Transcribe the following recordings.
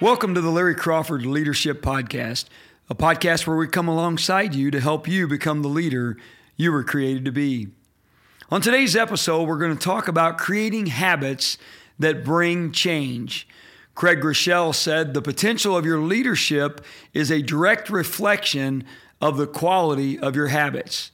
Welcome to the Larry Crawford Leadership Podcast, a podcast where we come alongside you to help you become the leader you were created to be. On today's episode, we're going to talk about creating habits that bring change. Craig Groeschel said the potential of your leadership is a direct reflection of the quality of your habits.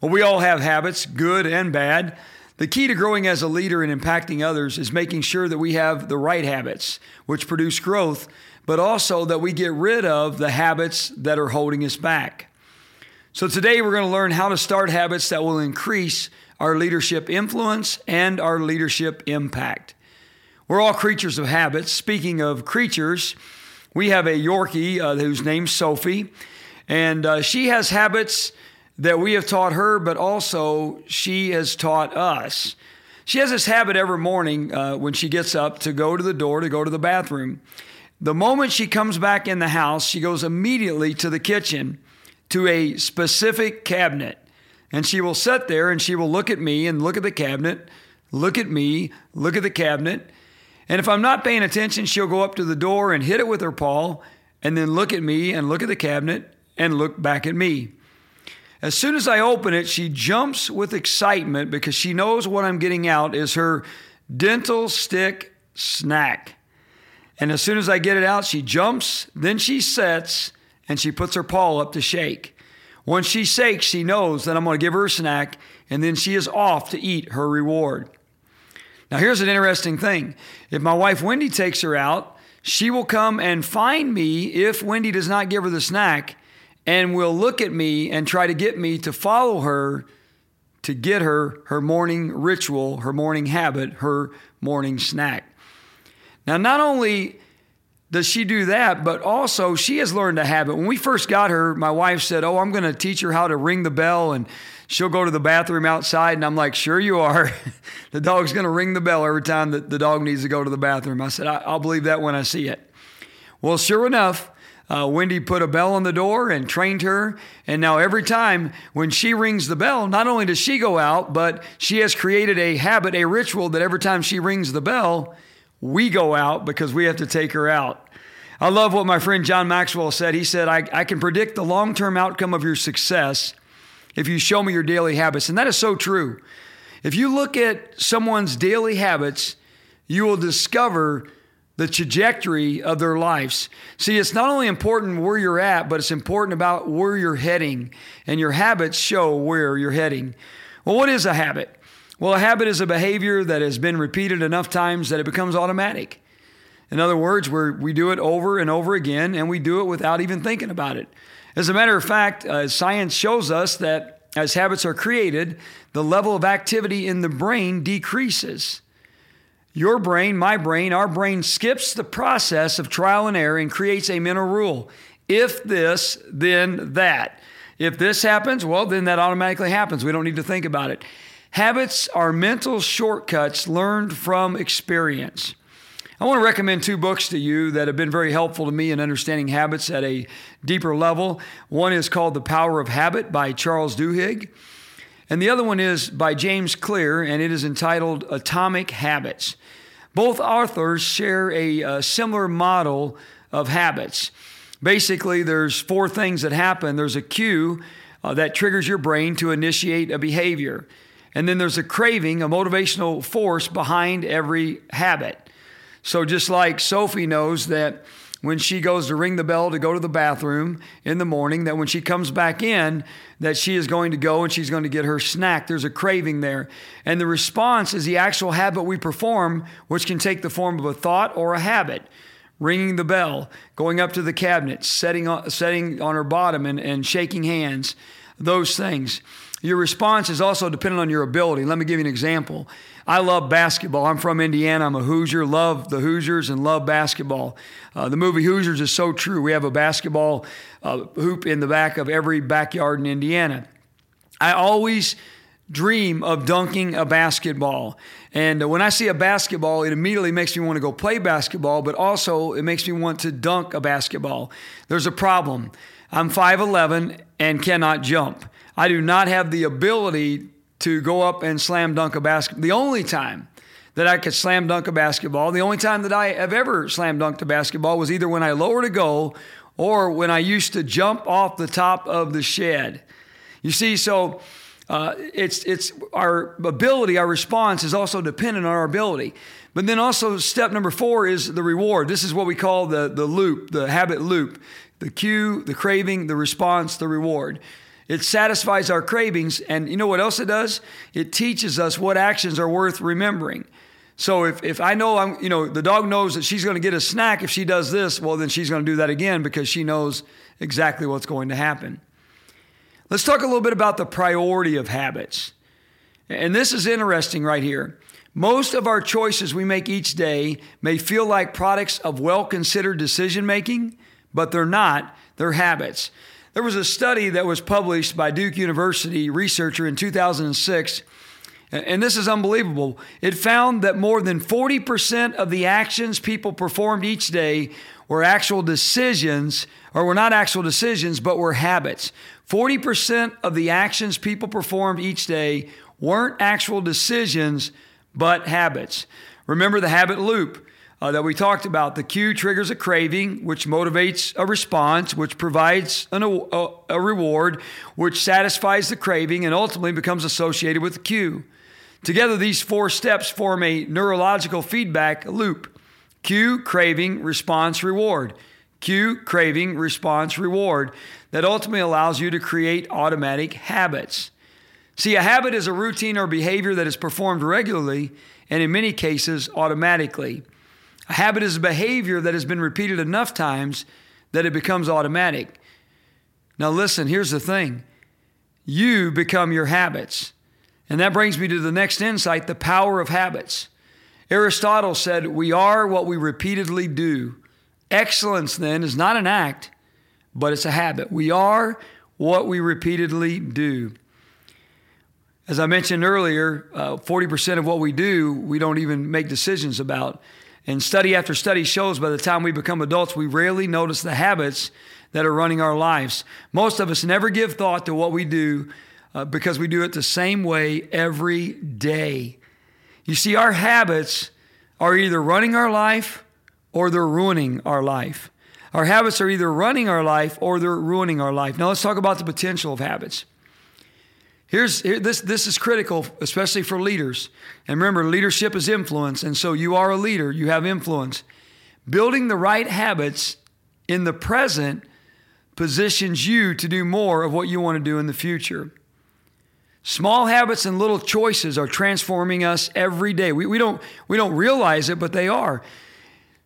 Well, we all have habits, good and bad. The key to growing as a leader and impacting others is making sure that we have the right habits, which produce growth, but also that we get rid of the habits that are holding us back. So, today we're going to learn how to start habits that will increase our leadership influence and our leadership impact. We're all creatures of habits. Speaking of creatures, we have a Yorkie uh, whose name's Sophie, and uh, she has habits that we have taught her, but also she has taught us. She has this habit every morning uh, when she gets up to go to the door to go to the bathroom. The moment she comes back in the house, she goes immediately to the kitchen to a specific cabinet. And she will sit there and she will look at me and look at the cabinet, look at me, look at the cabinet. And if I'm not paying attention, she'll go up to the door and hit it with her paw and then look at me and look at the cabinet and look back at me. As soon as I open it, she jumps with excitement because she knows what I'm getting out is her dental stick snack. And as soon as I get it out, she jumps, then she sets, and she puts her paw up to shake. Once she shakes, she knows that I'm going to give her a snack, and then she is off to eat her reward. Now, here's an interesting thing. If my wife Wendy takes her out, she will come and find me if Wendy does not give her the snack and will look at me and try to get me to follow her to get her her morning ritual, her morning habit, her morning snack. Now, not only does she do that, but also she has learned a habit. When we first got her, my wife said, Oh, I'm going to teach her how to ring the bell and she'll go to the bathroom outside. And I'm like, Sure, you are. the dog's going to ring the bell every time that the dog needs to go to the bathroom. I said, I'll believe that when I see it. Well, sure enough, uh, Wendy put a bell on the door and trained her. And now every time when she rings the bell, not only does she go out, but she has created a habit, a ritual that every time she rings the bell, we go out because we have to take her out. I love what my friend John Maxwell said. He said, I, I can predict the long term outcome of your success if you show me your daily habits. And that is so true. If you look at someone's daily habits, you will discover the trajectory of their lives. See, it's not only important where you're at, but it's important about where you're heading, and your habits show where you're heading. Well, what is a habit? Well, a habit is a behavior that has been repeated enough times that it becomes automatic. In other words, we we do it over and over again, and we do it without even thinking about it. As a matter of fact, uh, science shows us that as habits are created, the level of activity in the brain decreases. Your brain, my brain, our brain skips the process of trial and error and creates a mental rule. If this, then that. If this happens, well, then that automatically happens. We don't need to think about it. Habits are mental shortcuts learned from experience. I want to recommend two books to you that have been very helpful to me in understanding habits at a deeper level. One is called The Power of Habit by Charles Duhigg, and the other one is by James Clear, and it is entitled Atomic Habits. Both authors share a, a similar model of habits. Basically, there's four things that happen. There's a cue uh, that triggers your brain to initiate a behavior. And then there's a craving, a motivational force behind every habit. So just like Sophie knows that when she goes to ring the bell to go to the bathroom in the morning that when she comes back in that she is going to go and she's going to get her snack. There's a craving there. And the response is the actual habit we perform which can take the form of a thought or a habit. Ringing the bell going up to the cabinet setting on, setting on her bottom and, and shaking hands those things your response is also dependent on your ability let me give you an example I love basketball. I'm from Indiana. I'm a Hoosier. Love the Hoosiers and love basketball. Uh, the movie Hoosiers is so true. We have a basketball uh, hoop in the back of every backyard in Indiana. I always dream of dunking a basketball. And when I see a basketball, it immediately makes me want to go play basketball, but also it makes me want to dunk a basketball. There's a problem. I'm 5'11 and cannot jump. I do not have the ability to go up and slam dunk a basketball. The only time that I could slam dunk a basketball. The only time that I have ever slam dunked a basketball was either when I lowered a goal or when I used to jump off the top of the shed. You see, so uh, it's it's our ability, our response is also dependent on our ability. But then also step number four is the reward. This is what we call the the loop, the habit loop, the cue, the craving, the response, the reward. It satisfies our cravings, and you know what else it does? It teaches us what actions are worth remembering. So if, if I know I'm, you know, the dog knows that she's going to get a snack if she does this, well, then she's going to do that again because she knows exactly what's going to happen. Let's talk a little bit about the priority of habits. And this is interesting right here. Most of our choices we make each day may feel like products of well considered decision making, but they're not, they're habits. There was a study that was published by Duke University researcher in 2006, and this is unbelievable. It found that more than 40% of the actions people performed each day were actual decisions, or were not actual decisions, but were habits. 40% of the actions people performed each day weren't actual decisions, but habits. Remember the habit loop uh, that we talked about. The cue triggers a craving, which motivates a response, which provides an, a, a reward, which satisfies the craving, and ultimately becomes associated with the cue. Together, these four steps form a neurological feedback loop cue, craving, response, reward. Cue, craving, response, reward that ultimately allows you to create automatic habits. See, a habit is a routine or behavior that is performed regularly and in many cases automatically. A habit is a behavior that has been repeated enough times that it becomes automatic. Now, listen, here's the thing you become your habits. And that brings me to the next insight the power of habits. Aristotle said, We are what we repeatedly do. Excellence, then, is not an act, but it's a habit. We are what we repeatedly do. As I mentioned earlier, uh, 40% of what we do, we don't even make decisions about. And study after study shows by the time we become adults, we rarely notice the habits that are running our lives. Most of us never give thought to what we do uh, because we do it the same way every day. You see, our habits are either running our life or they're ruining our life. Our habits are either running our life or they're ruining our life. Now let's talk about the potential of habits. Here's here, this this is critical, especially for leaders. And remember, leadership is influence, and so you are a leader, you have influence. Building the right habits in the present positions you to do more of what you want to do in the future. Small habits and little choices are transforming us every day. We, we, don't, we don't realize it, but they are.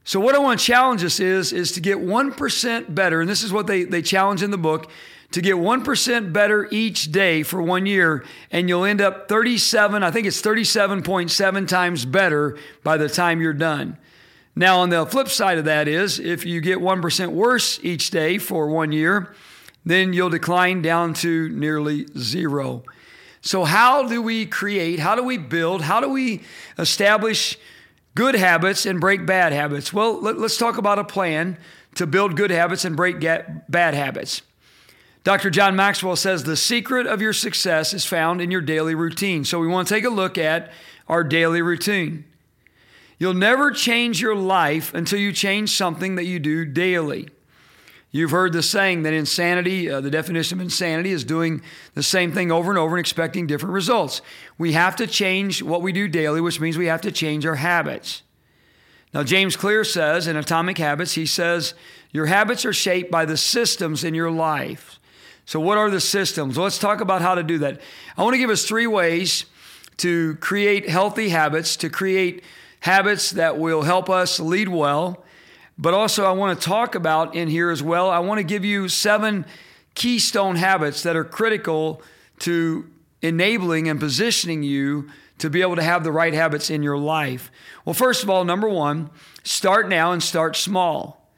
So, what I want to challenge us is, is to get 1% better, and this is what they, they challenge in the book to get 1% better each day for one year, and you'll end up 37, I think it's 37.7 times better by the time you're done. Now, on the flip side of that is if you get 1% worse each day for one year, then you'll decline down to nearly zero. So, how do we create, how do we build, how do we establish good habits and break bad habits? Well, let, us talk about a plan to build good habits and break bad habits. Dr. John Maxwell says the secret of your success is found in your daily routine. So, we want to take a look at our daily routine. You'll never change your life until you change something that you do daily. You've heard the saying that insanity, uh, the definition of insanity, is doing the same thing over and over and expecting different results. We have to change what we do daily, which means we have to change our habits. Now, James Clear says in Atomic Habits, he says, Your habits are shaped by the systems in your life. So, what are the systems? Let's talk about how to do that. I want to give us three ways to create healthy habits, to create habits that will help us lead well but also, I want to talk about in here as well, I want to give you seven keystone habits that are critical to enabling and positioning you to be able to have the right habits in your life. Well, first of all, number one, start now and start small.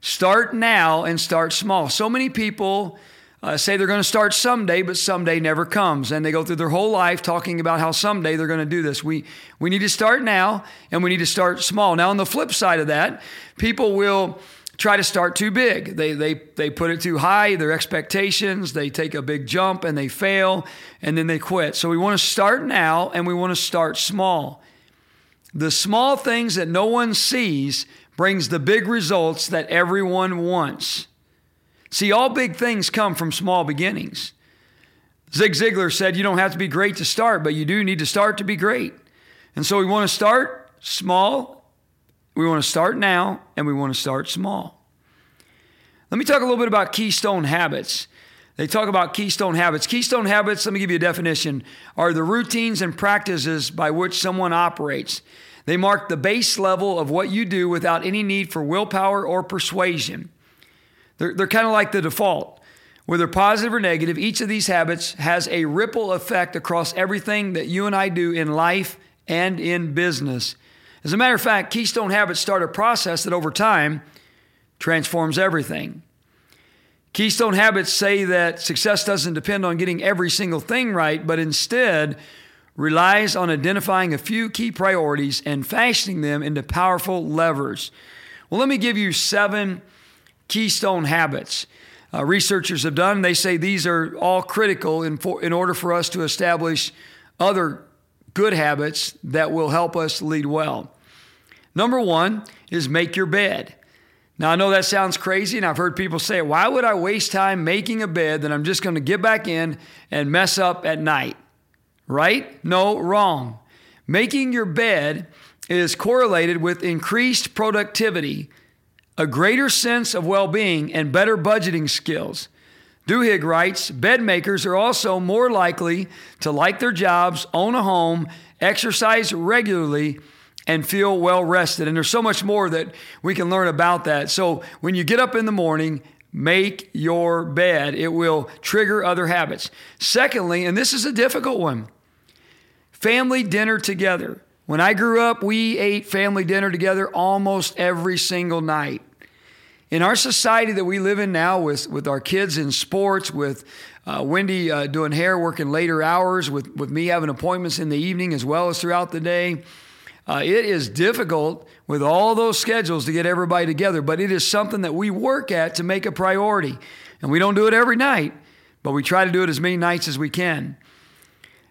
Start now and start small. So many people uh, say they're going to start someday, but someday never comes. And they go through their whole life talking about how someday they're going to do this. We, we need to start now and we need to start small. Now, on the flip side of that, people will try to start too big. They, they, they put it too high, their expectations, they take a big jump and they fail, and then they quit. So we want to start now and we want to start small. The small things that no one sees brings the big results that everyone wants. See, all big things come from small beginnings. Zig Ziglar said, You don't have to be great to start, but you do need to start to be great. And so we want to start small, we want to start now, and we want to start small. Let me talk a little bit about keystone habits. They talk about keystone habits. Keystone habits, let me give you a definition, are the routines and practices by which someone operates. They mark the base level of what you do without any need for willpower or persuasion. They're, they're kind of like the default. Whether positive or negative, each of these habits has a ripple effect across everything that you and I do in life and in business. As a matter of fact, keystone habits start a process that over time transforms everything. Keystone habits say that success doesn't depend on getting every single thing right, but instead relies on identifying a few key priorities and fashioning them into powerful levers. Well, let me give you seven keystone habits. Uh, researchers have done. They say these are all critical in, for, in order for us to establish other good habits that will help us lead well. Number one is make your bed. Now, I know that sounds crazy, and I've heard people say, Why would I waste time making a bed that I'm just going to get back in and mess up at night? Right? No, wrong. Making your bed is correlated with increased productivity, a greater sense of well being, and better budgeting skills. Duhigg writes bed makers are also more likely to like their jobs, own a home, exercise regularly, and feel well rested. And there's so much more that we can learn about that. So when you get up in the morning, make your bed. It will trigger other habits. Secondly, and this is a difficult one family dinner together. When I grew up, we ate family dinner together almost every single night. In our society that we live in now, with, with our kids in sports, with uh, Wendy uh, doing hair, working later hours, with, with me having appointments in the evening as well as throughout the day, uh, it is difficult with all those schedules to get everybody together, but it is something that we work at to make a priority. And we don't do it every night, but we try to do it as many nights as we can.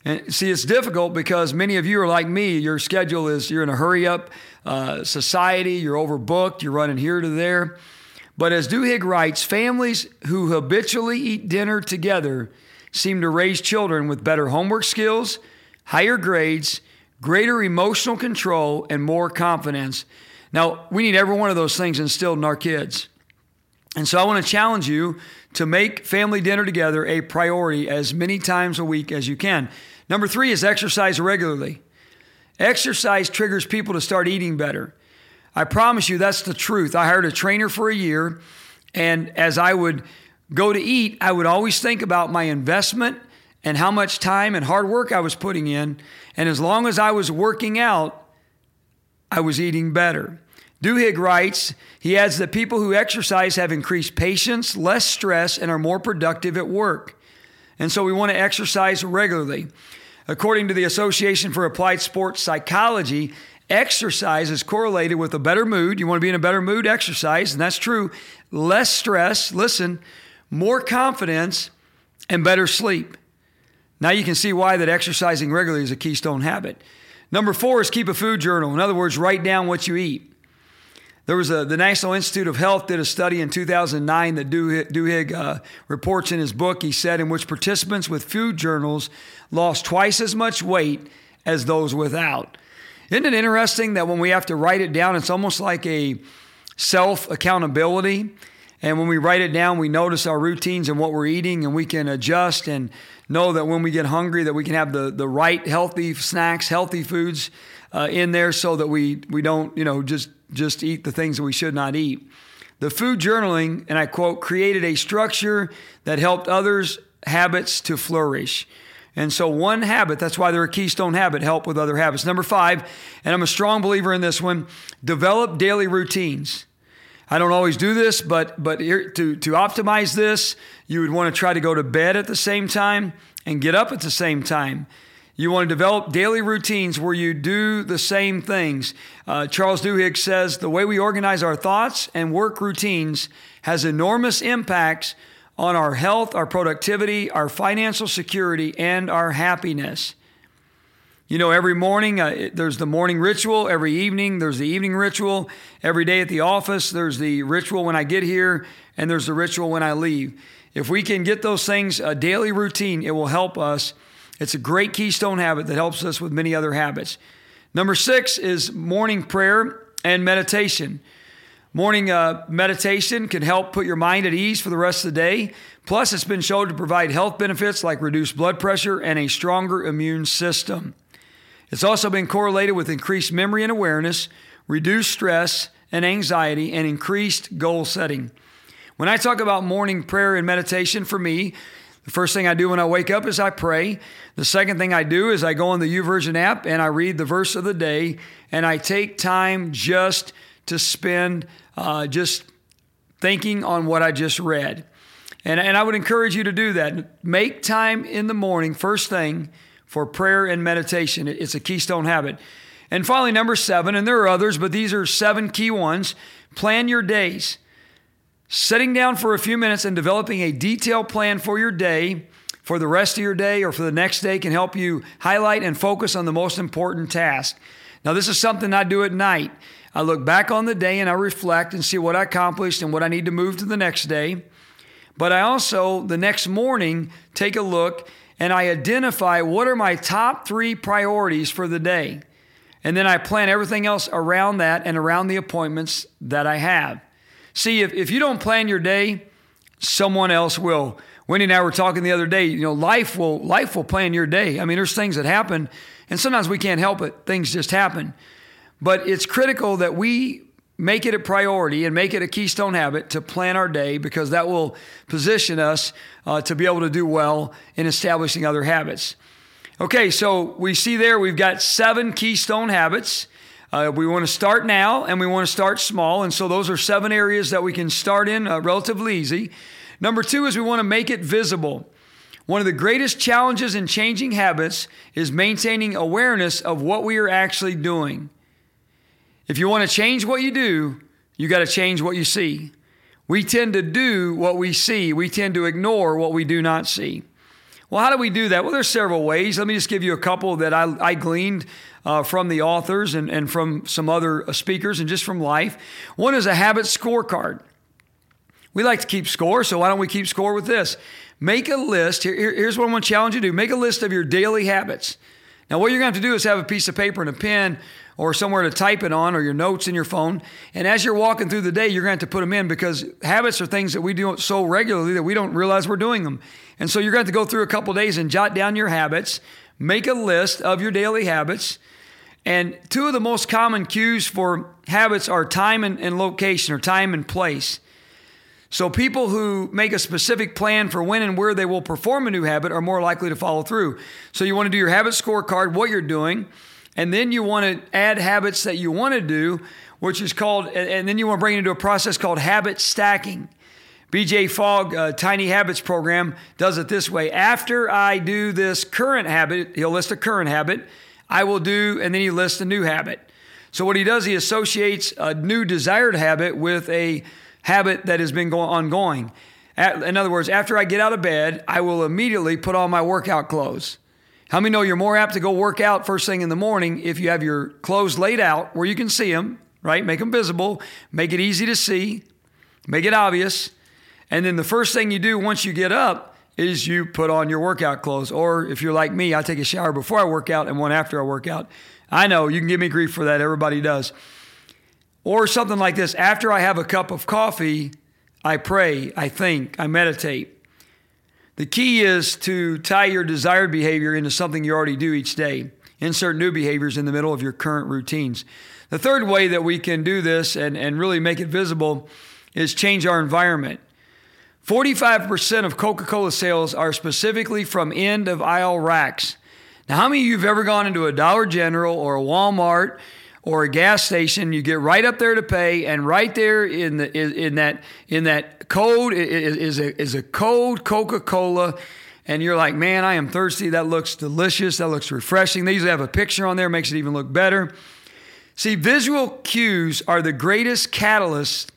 And see, it's difficult because many of you are like me. Your schedule is you're in a hurry up uh, society, you're overbooked, you're running here to there. But as Duhigg writes, families who habitually eat dinner together seem to raise children with better homework skills, higher grades, greater emotional control, and more confidence. Now, we need every one of those things instilled in our kids. And so I want to challenge you to make family dinner together a priority as many times a week as you can. Number three is exercise regularly. Exercise triggers people to start eating better. I promise you, that's the truth. I hired a trainer for a year, and as I would go to eat, I would always think about my investment and how much time and hard work I was putting in. And as long as I was working out, I was eating better. Duhigg writes, he adds that people who exercise have increased patience, less stress, and are more productive at work. And so we want to exercise regularly. According to the Association for Applied Sports Psychology, exercise is correlated with a better mood. You want to be in a better mood, exercise, and that's true. Less stress, listen, more confidence, and better sleep. Now you can see why that exercising regularly is a keystone habit. Number four is keep a food journal. In other words, write down what you eat. There was a, the National Institute of Health did a study in 2009 that Duhigg uh, reports in his book. He said in which participants with food journals lost twice as much weight as those without. Isn't it interesting that when we have to write it down, it's almost like a self accountability. And when we write it down, we notice our routines and what we're eating, and we can adjust and know that when we get hungry, that we can have the, the right healthy snacks, healthy foods uh, in there, so that we we don't you know just just eat the things that we should not eat. The food journaling, and I quote, created a structure that helped others' habits to flourish. And so, one habit, that's why they're a keystone habit, help with other habits. Number five, and I'm a strong believer in this one develop daily routines. I don't always do this, but, but to, to optimize this, you would want to try to go to bed at the same time and get up at the same time. You want to develop daily routines where you do the same things. Uh, Charles Duhigg says the way we organize our thoughts and work routines has enormous impacts on our health, our productivity, our financial security, and our happiness. You know, every morning uh, there's the morning ritual, every evening there's the evening ritual, every day at the office there's the ritual when I get here, and there's the ritual when I leave. If we can get those things a daily routine, it will help us. It's a great keystone habit that helps us with many other habits. Number six is morning prayer and meditation. Morning uh, meditation can help put your mind at ease for the rest of the day. Plus, it's been shown to provide health benefits like reduced blood pressure and a stronger immune system. It's also been correlated with increased memory and awareness, reduced stress and anxiety, and increased goal setting. When I talk about morning prayer and meditation, for me, the first thing I do when I wake up is I pray. The second thing I do is I go on the YouVersion app and I read the verse of the day, and I take time just to spend uh, just thinking on what I just read. And, and I would encourage you to do that. Make time in the morning, first thing, for prayer and meditation. It's a keystone habit. And finally, number seven, and there are others, but these are seven key ones plan your days. Sitting down for a few minutes and developing a detailed plan for your day, for the rest of your day, or for the next day can help you highlight and focus on the most important task. Now, this is something I do at night. I look back on the day and I reflect and see what I accomplished and what I need to move to the next day. But I also, the next morning, take a look and I identify what are my top three priorities for the day. And then I plan everything else around that and around the appointments that I have. See, if, if you don't plan your day, someone else will. Wendy and I were talking the other day, you know, life will life will plan your day. I mean, there's things that happen, and sometimes we can't help it. Things just happen. But it's critical that we make it a priority and make it a keystone habit to plan our day because that will position us uh, to be able to do well in establishing other habits. Okay, so we see there we've got seven keystone habits. Uh, we want to start now and we want to start small. And so those are seven areas that we can start in uh, relatively easy. Number two is we want to make it visible. One of the greatest challenges in changing habits is maintaining awareness of what we are actually doing. If you want to change what you do, you got to change what you see. We tend to do what we see, we tend to ignore what we do not see. Well, how do we do that? Well, there's several ways. Let me just give you a couple that I, I gleaned uh, from the authors and, and from some other uh, speakers and just from life. One is a habit scorecard. We like to keep score, so why don't we keep score with this? Make a list. Here, here's what I'm going to challenge you to do make a list of your daily habits. Now, what you're going to have to do is have a piece of paper and a pen or somewhere to type it on or your notes in your phone. And as you're walking through the day, you're going to have to put them in because habits are things that we do so regularly that we don't realize we're doing them. And so you're going to to go through a couple days and jot down your habits, make a list of your daily habits. And two of the most common cues for habits are time and, and location or time and place. So, people who make a specific plan for when and where they will perform a new habit are more likely to follow through. So, you want to do your habit scorecard, what you're doing, and then you want to add habits that you want to do, which is called, and then you want to bring it into a process called habit stacking. BJ Fogg, uh, Tiny Habits program, does it this way. After I do this current habit, he'll list a current habit, I will do, and then he lists a new habit. So, what he does, he associates a new desired habit with a habit that has been going, ongoing. In other words, after I get out of bed, I will immediately put on my workout clothes. How many know you're more apt to go work out first thing in the morning if you have your clothes laid out where you can see them, right? Make them visible, make it easy to see, make it obvious. And then the first thing you do once you get up is you put on your workout clothes. Or if you're like me, I take a shower before I work out and one after I work out. I know you can give me grief for that. Everybody does. Or something like this after I have a cup of coffee, I pray, I think, I meditate. The key is to tie your desired behavior into something you already do each day. Insert new behaviors in the middle of your current routines. The third way that we can do this and, and really make it visible is change our environment. 45% of Coca Cola sales are specifically from end of aisle racks. Now, how many of you have ever gone into a Dollar General or a Walmart or a gas station, you get right up there to pay, and right there in the in that in that code is a is a code Coca Cola, and you're like, man, I am thirsty. That looks delicious. That looks refreshing. They usually have a picture on there, makes it even look better. See, visual cues are the greatest catalyst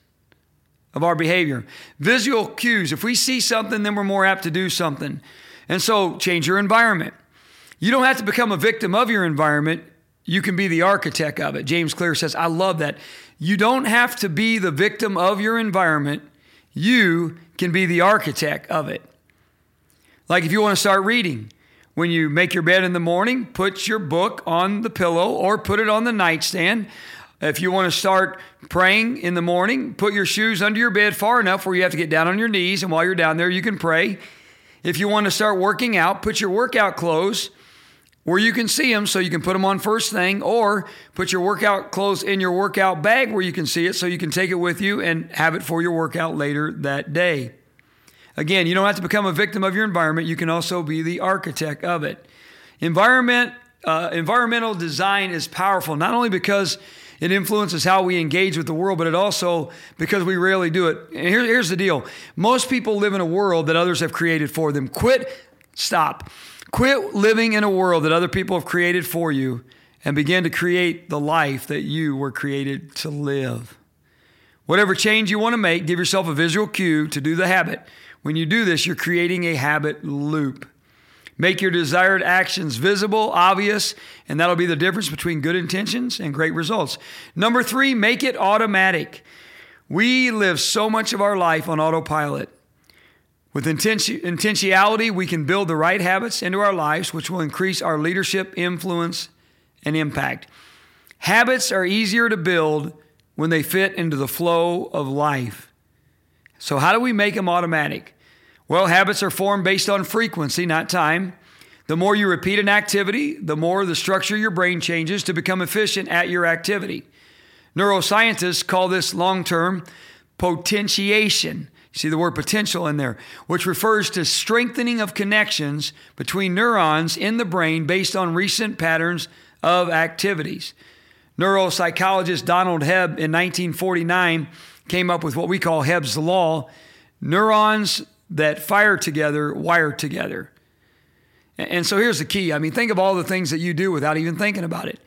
of our behavior. Visual cues. If we see something, then we're more apt to do something. And so, change your environment. You don't have to become a victim of your environment. You can be the architect of it. James Clear says, I love that. You don't have to be the victim of your environment. You can be the architect of it. Like if you want to start reading, when you make your bed in the morning, put your book on the pillow or put it on the nightstand. If you want to start praying in the morning, put your shoes under your bed far enough where you have to get down on your knees, and while you're down there, you can pray. If you want to start working out, put your workout clothes where you can see them so you can put them on first thing, or put your workout clothes in your workout bag where you can see it so you can take it with you and have it for your workout later that day. Again, you don't have to become a victim of your environment. You can also be the architect of it. Environment, uh, environmental design is powerful, not only because it influences how we engage with the world, but it also because we rarely do it. And here, here's the deal most people live in a world that others have created for them. Quit, stop. Quit living in a world that other people have created for you and begin to create the life that you were created to live. Whatever change you want to make, give yourself a visual cue to do the habit. When you do this, you're creating a habit loop. Make your desired actions visible, obvious, and that'll be the difference between good intentions and great results. Number three, make it automatic. We live so much of our life on autopilot. With intentionality, we can build the right habits into our lives, which will increase our leadership, influence, and impact. Habits are easier to build when they fit into the flow of life. So, how do we make them automatic? Well, habits are formed based on frequency, not time. The more you repeat an activity, the more the structure of your brain changes to become efficient at your activity. Neuroscientists call this long term potentiation. You see the word potential in there, which refers to strengthening of connections between neurons in the brain based on recent patterns of activities. Neuropsychologist Donald Hebb in 1949 came up with what we call Hebb's Law neurons that fire together wire together. And so here's the key. I mean, think of all the things that you do without even thinking about it.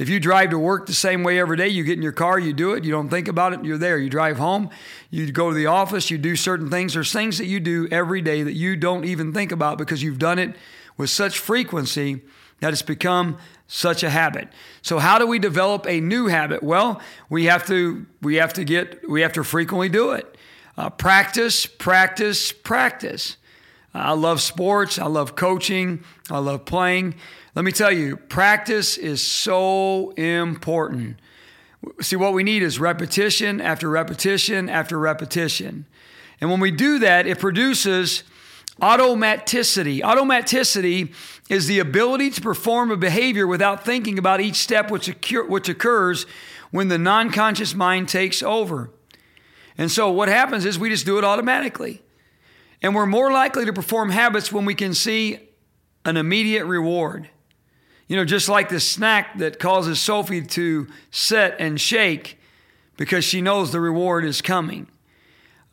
If you drive to work the same way every day, you get in your car, you do it, you don't think about it, you're there. You drive home, you go to the office, you do certain things. There's things that you do every day that you don't even think about because you've done it with such frequency that it's become such a habit. So how do we develop a new habit? Well, we have to we have to get we have to frequently do it. Uh, practice, practice, practice. I love sports. I love coaching. I love playing. Let me tell you, practice is so important. See, what we need is repetition after repetition after repetition. And when we do that, it produces automaticity. Automaticity is the ability to perform a behavior without thinking about each step which, occur, which occurs when the non conscious mind takes over. And so what happens is we just do it automatically. And we're more likely to perform habits when we can see an immediate reward. You know, just like the snack that causes Sophie to sit and shake because she knows the reward is coming.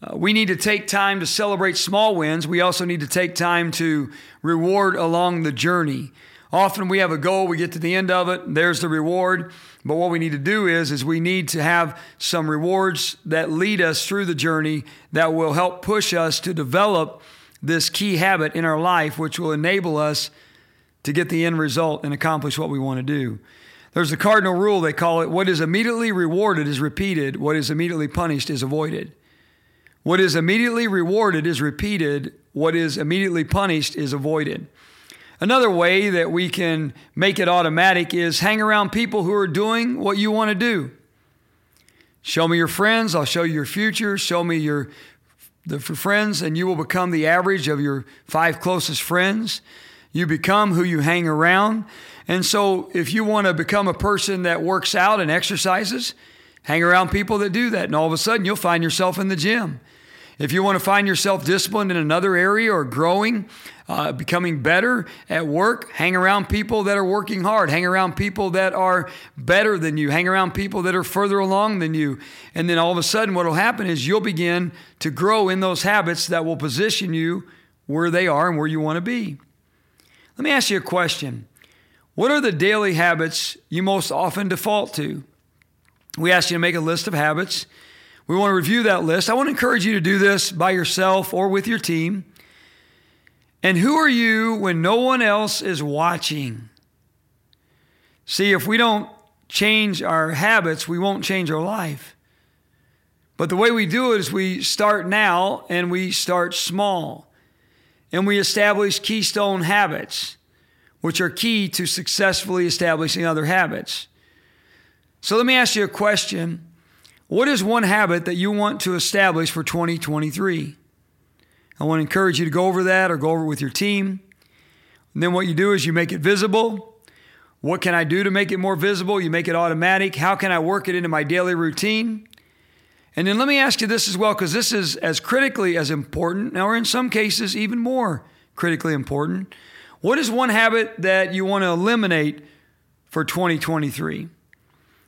Uh, we need to take time to celebrate small wins. We also need to take time to reward along the journey. Often we have a goal, we get to the end of it, there's the reward. But what we need to do is, is we need to have some rewards that lead us through the journey that will help push us to develop this key habit in our life, which will enable us to get the end result and accomplish what we want to do. There's a cardinal rule, they call it what is immediately rewarded is repeated, what is immediately punished is avoided. What is immediately rewarded is repeated, what is immediately punished is avoided. Another way that we can make it automatic is hang around people who are doing what you want to do. Show me your friends, I'll show you your future. Show me your the friends, and you will become the average of your five closest friends. You become who you hang around. And so, if you want to become a person that works out and exercises, hang around people that do that. And all of a sudden, you'll find yourself in the gym. If you want to find yourself disciplined in another area or growing, uh, becoming better at work, hang around people that are working hard, hang around people that are better than you, hang around people that are further along than you. And then all of a sudden, what will happen is you'll begin to grow in those habits that will position you where they are and where you want to be. Let me ask you a question What are the daily habits you most often default to? We ask you to make a list of habits. We want to review that list. I want to encourage you to do this by yourself or with your team. And who are you when no one else is watching? See, if we don't change our habits, we won't change our life. But the way we do it is we start now and we start small. And we establish keystone habits, which are key to successfully establishing other habits. So let me ask you a question. What is one habit that you want to establish for 2023? I want to encourage you to go over that or go over it with your team. And then what you do is you make it visible. What can I do to make it more visible? You make it automatic. How can I work it into my daily routine? And then let me ask you this as well, because this is as critically as important, or in some cases, even more critically important. What is one habit that you want to eliminate for 2023?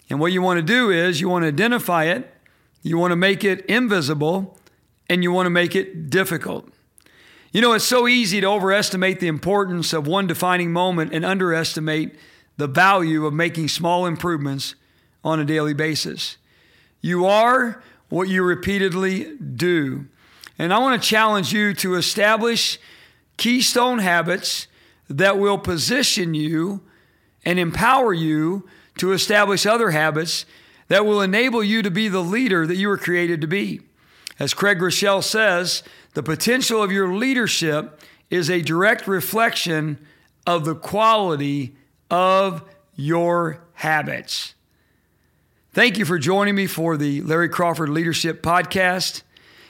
And what you want to do is you want to identify it, you want to make it invisible, and you want to make it difficult. You know, it's so easy to overestimate the importance of one defining moment and underestimate the value of making small improvements on a daily basis. You are what you repeatedly do. And I want to challenge you to establish keystone habits that will position you and empower you to establish other habits that will enable you to be the leader that you were created to be. As Craig Groeschel says, the potential of your leadership is a direct reflection of the quality of your habits. Thank you for joining me for the Larry Crawford Leadership Podcast.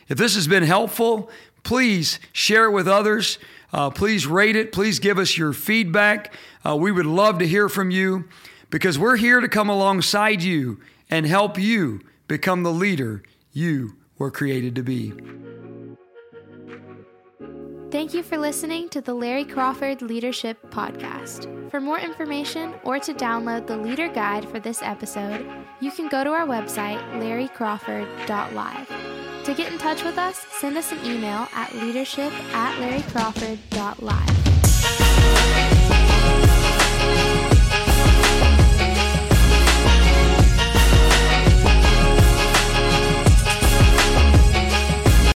If this has been helpful, please share it with others. Uh, please rate it. Please give us your feedback. Uh, we would love to hear from you because we're here to come alongside you and help you become the leader you were created to be. Thank you for listening to the Larry Crawford Leadership Podcast. For more information or to download the leader guide for this episode, you can go to our website, larrycrawford.live. To get in touch with us, send us an email at leadership at larrycrawford.live.